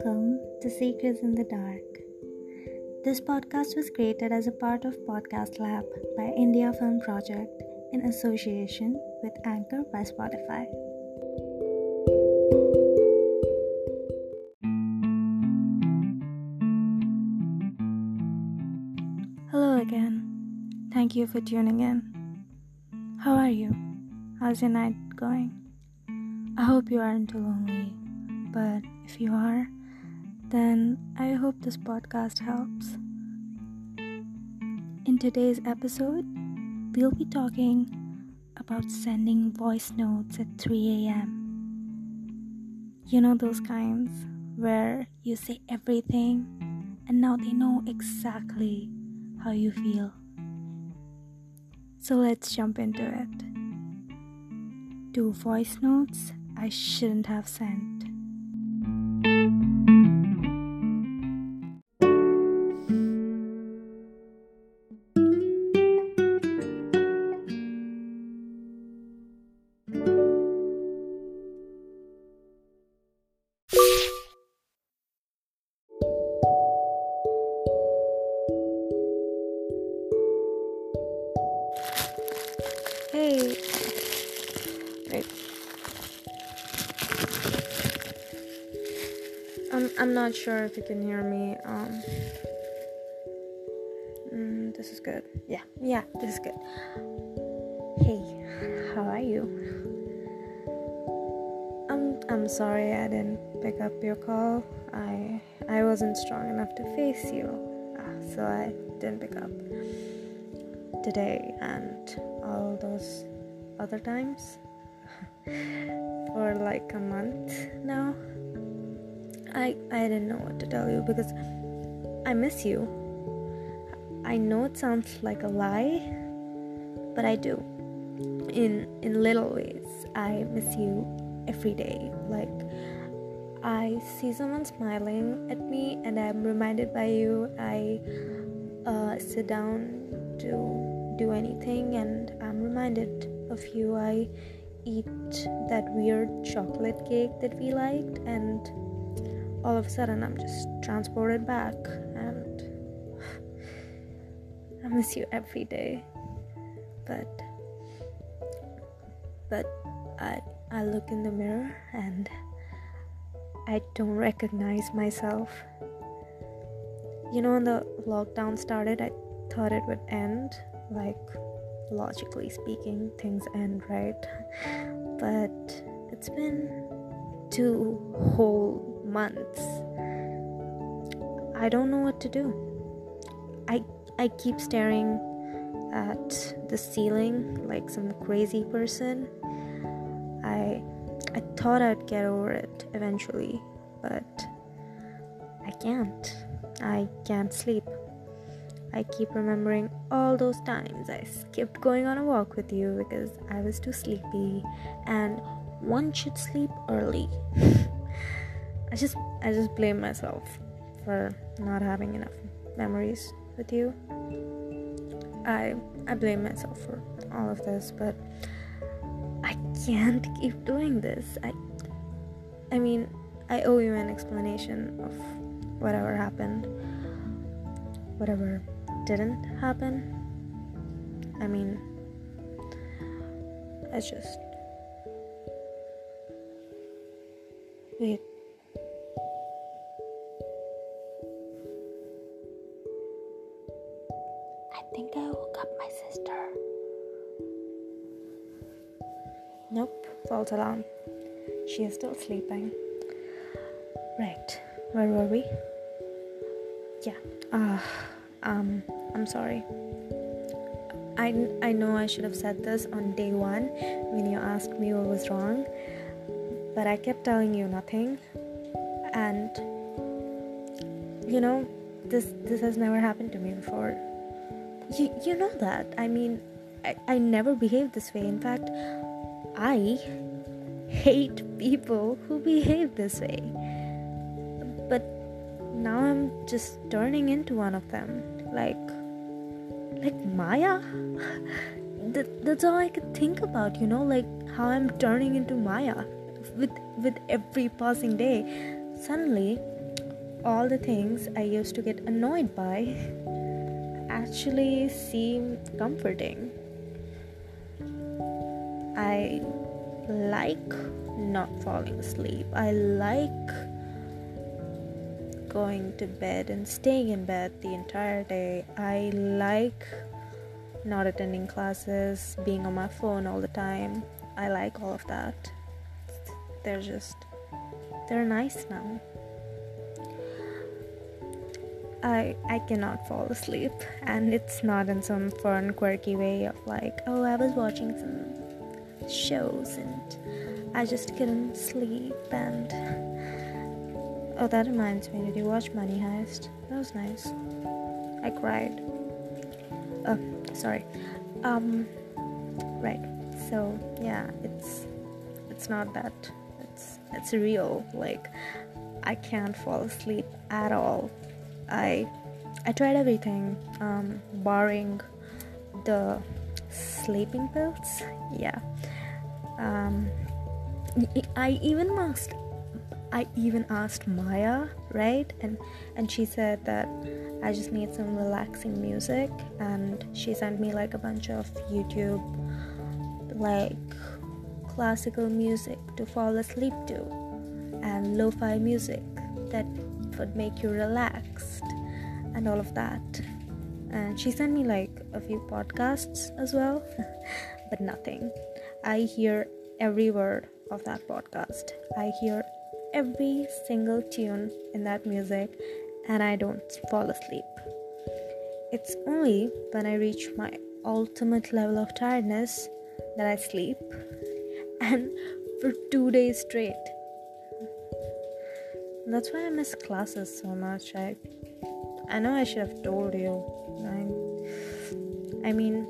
Welcome to Secrets in the Dark. This podcast was created as a part of Podcast Lab by India Film Project in association with Anchor by Spotify. Hello again. Thank you for tuning in. How are you? How's your night going? I hope you aren't too lonely, but if you are, then I hope this podcast helps. In today's episode, we'll be talking about sending voice notes at 3 a.m. You know those kinds where you say everything and now they know exactly how you feel. So let's jump into it. Two voice notes I shouldn't have sent. I'm I'm not sure if you can hear me. Um. mm, this is good. Yeah, yeah, this is good. Hey, how are you? I'm I'm sorry I didn't pick up your call. I I wasn't strong enough to face you, uh, so I didn't pick up today and all those other times for like a month now. I I didn't know what to tell you because I miss you. I know it sounds like a lie, but I do. In in little ways, I miss you every day. Like I see someone smiling at me and I'm reminded by you. I uh, sit down to do anything and I'm reminded of you. I eat that weird chocolate cake that we liked, and all of a sudden I'm just transported back and I miss you every day. But but I I look in the mirror and I don't recognize myself. You know when the lockdown started I thought it would end like logically speaking things end right but it's been two whole months. I don't know what to do. I i keep staring at the ceiling like some crazy person. I i thought i'd get over it eventually but i can't. I can't sleep. I keep remembering all those times I skipped going on a walk with you because I was too sleepy and one should sleep early. I just I just blame myself for not having enough memories with you. I I blame myself for all of this, but I can't keep doing this. I I mean, I owe you an explanation of whatever happened. Whatever didn't happen. I mean, it's just. Wait. I think I woke up my sister. Nope, false alarm. She is still sleeping. Right, where were we? Yeah, uh, um, I'm sorry. I, I know I should have said this on day one when you asked me what was wrong, but I kept telling you nothing. And you know, this this has never happened to me before. You you know that. I mean, I, I never behaved this way. In fact, I hate people who behave this way. But now I'm just turning into one of them. Like like Maya. that, that's all I could think about, you know, like how I'm turning into Maya with with every passing day. Suddenly, all the things I used to get annoyed by actually seem comforting. I like not falling asleep. I like going to bed and staying in bed the entire day. I like not attending classes, being on my phone all the time. I like all of that. They're just, they're nice now. I I cannot fall asleep, and it's not in some fun, quirky way of like, oh, I was watching some shows and I just couldn't sleep. And oh, that reminds me, did you watch Money Heist? That was nice. I cried. Oh, sorry. Um, right. So yeah, it's it's not that. It's it's real. Like I can't fall asleep at all I I tried everything, um, barring the sleeping pills. Yeah. Um, I even asked I even asked Maya, right? And and she said that I just need some relaxing music and she sent me like a bunch of YouTube like classical music to fall asleep to and lo-fi music that would make you relaxed all of that. And she sent me like a few podcasts as well, but nothing. I hear every word of that podcast. I hear every single tune in that music and I don't fall asleep. It's only when I reach my ultimate level of tiredness that I sleep, and for two days straight that's why I miss classes so much. I I know I should have told you. I I mean,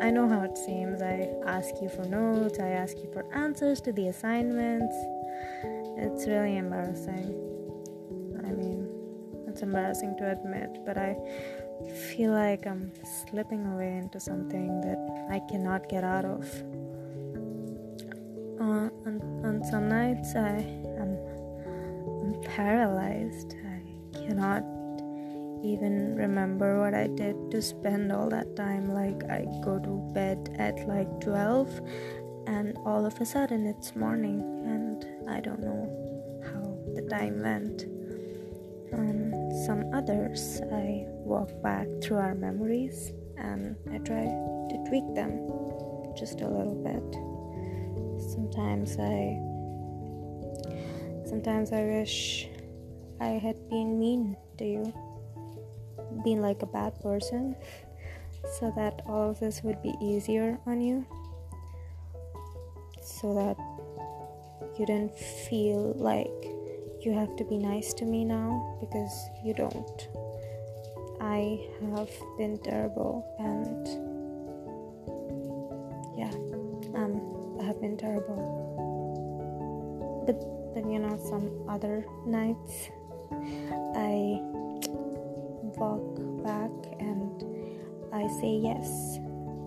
I know how it seems. I ask you for notes, I ask you for answers to the assignments. It's really embarrassing. I mean, it's embarrassing to admit, but I feel like I'm slipping away into something that I cannot get out of. Uh, on, on some nights, I am paralyzed. I cannot even remember what I did to spend all that time. Like, I go to bed at like 12, and all of a sudden it's morning, and I don't know how the time went. And some others, I walk back through our memories and I try to tweak them just a little bit. Sometimes I Sometimes I wish I had been mean to you, been like a bad person, so that all of this would be easier on you, so that you didn't feel like you have to be nice to me now because you don't. I have been terrible and yeah, um, I have been terrible. But then you know some other nights I say yes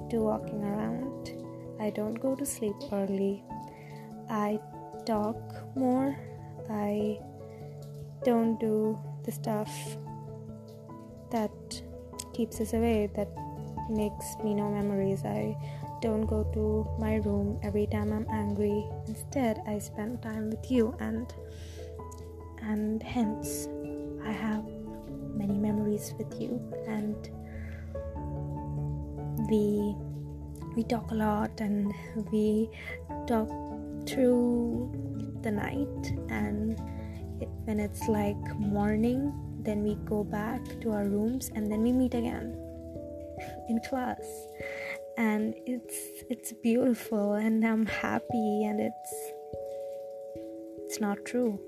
to walking around. I don't go to sleep early. I talk more. I don't do the stuff that keeps us away, that makes me no memories. I don't go to my room every time I'm angry. Instead, I spend time with you and and hence I have many memories with you and we we talk a lot and we talk through the night and it, when it's like morning then we go back to our rooms and then we meet again in class and it's it's beautiful and I'm happy and it's it's not true.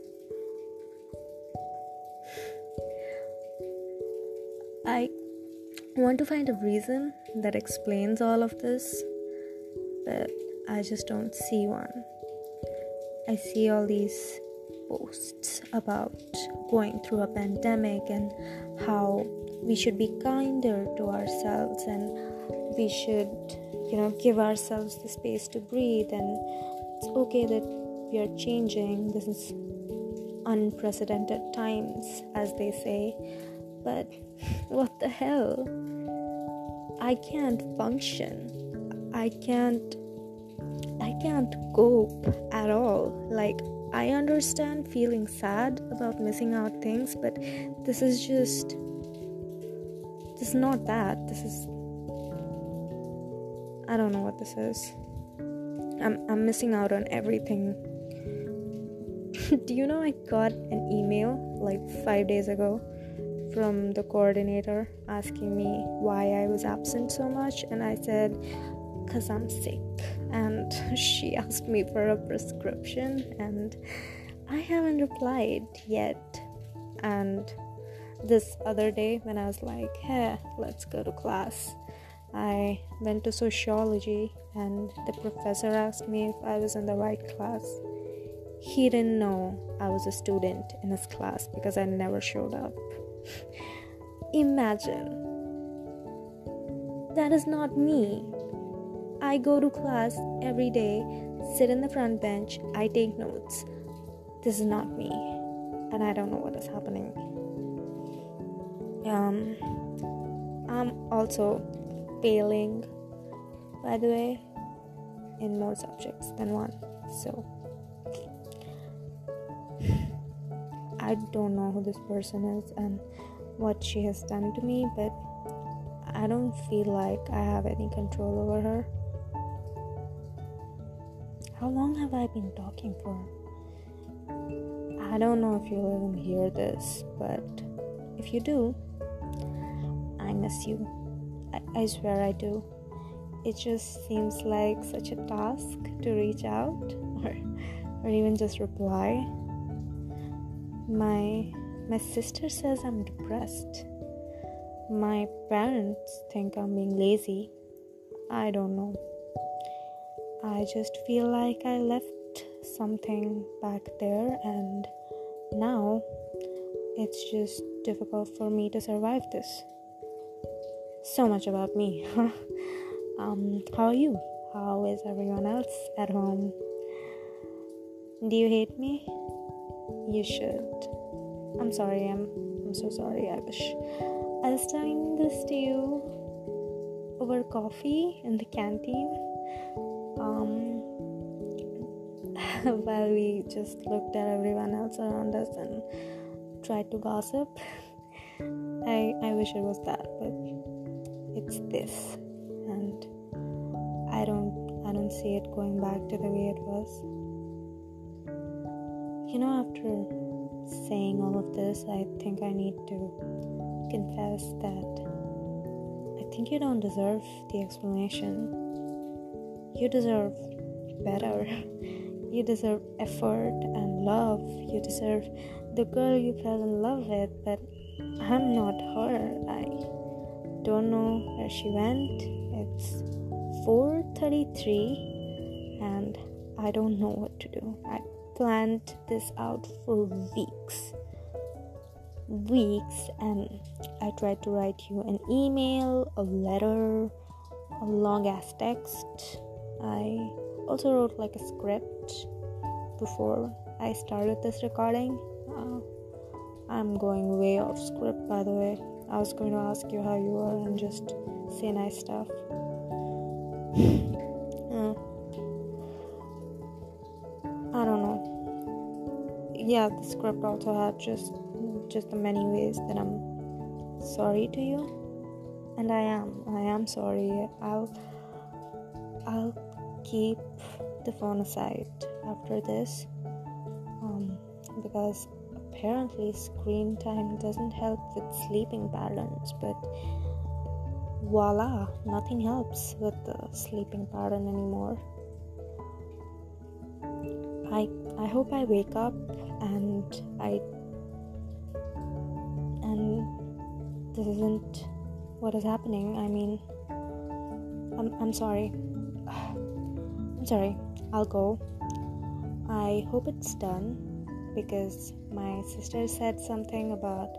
Want to find a reason that explains all of this, but I just don't see one. I see all these posts about going through a pandemic and how we should be kinder to ourselves and we should you know give ourselves the space to breathe and it's okay that we are changing this is unprecedented times, as they say. But what the hell? I can't function. I can't. I can't cope at all. Like, I understand feeling sad about missing out things, but this is just. This is not that. This is. I don't know what this is. I'm, I'm missing out on everything. Do you know I got an email like five days ago from the coordinator asking me why I was absent so much? And I said, because I'm sick. And she asked me for a prescription, and I haven't replied yet. And this other day, when I was like, hey, let's go to class, I went to sociology, and the professor asked me if I was in the right class. He didn't know I was a student in his class because I never showed up. Imagine. That is not me. I go to class every day, sit in the front bench, I take notes. This is not me, and I don't know what is happening. Um, I'm also failing, by the way, in more subjects than one. So, I don't know who this person is and what she has done to me, but I don't feel like I have any control over her. How long have I been talking for? I don't know if you'll even hear this, but if you do, I miss you. I, I swear I do. It just seems like such a task to reach out or, or even just reply. My my sister says I'm depressed. My parents think I'm being lazy. I don't know. I just feel like I left something back there and now it's just difficult for me to survive this so much about me. um, how are you? How is everyone else at home? Do you hate me? You should. I'm sorry. I'm. I'm so sorry. I wish I was telling this to you over coffee in the canteen. Um, while we just looked at everyone else around us and tried to gossip. I I wish it was that, but it's this and i don't i don't see it going back to the way it was you know after saying all of this i think i need to confess that i think you don't deserve the explanation you deserve better you deserve effort and love you deserve the girl you fell in love with but i'm not her i don't know where she went. It's 4:33 and I don't know what to do. I planned this out for weeks. Weeks and I tried to write you an email, a letter, a long ass text. I also wrote like a script before I started this recording. Uh, I'm going way off script by the way. I was going to ask you how you are and just say nice stuff. Yeah, the script also had just just the many ways that I'm sorry to you, and I am. I am sorry. I'll I'll keep the phone aside after this, um, because apparently screen time doesn't help with sleeping patterns, but voila, nothing helps with the sleeping pattern anymore. I I hope I wake up and I and this isn't what is happening. I mean I'm I'm sorry. I'm sorry. I'll go. I hope it's done because my sister said something about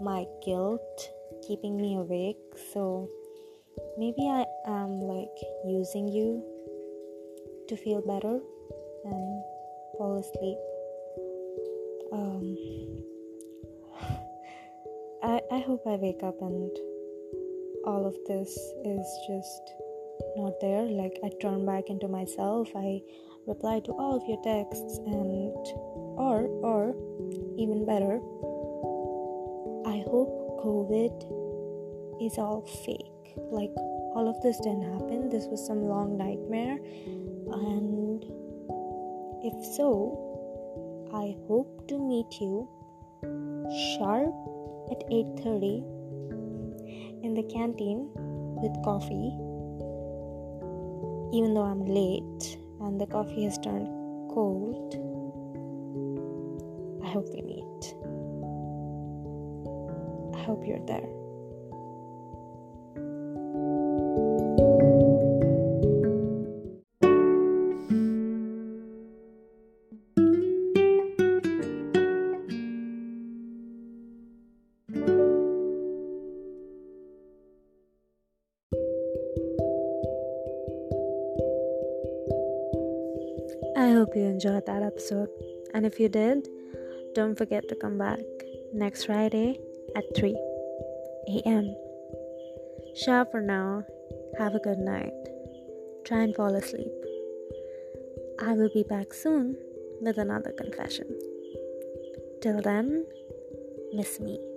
my guilt keeping me awake. So maybe I am like using you to feel better and fall asleep. Um, I, I hope I wake up and all of this is just not there. Like, I turn back into myself, I reply to all of your texts, and or, or even better, I hope COVID is all fake. Like, all of this didn't happen. This was some long nightmare, and if so, I hope to meet you sharp at 8:30 in the canteen with coffee even though I'm late and the coffee has turned cold. I hope we meet. I hope you're there I hope you enjoyed that episode. And if you did, don't forget to come back next Friday at 3 a.m. Ciao for now. Have a good night. Try and fall asleep. I will be back soon with another confession. Till then, miss me.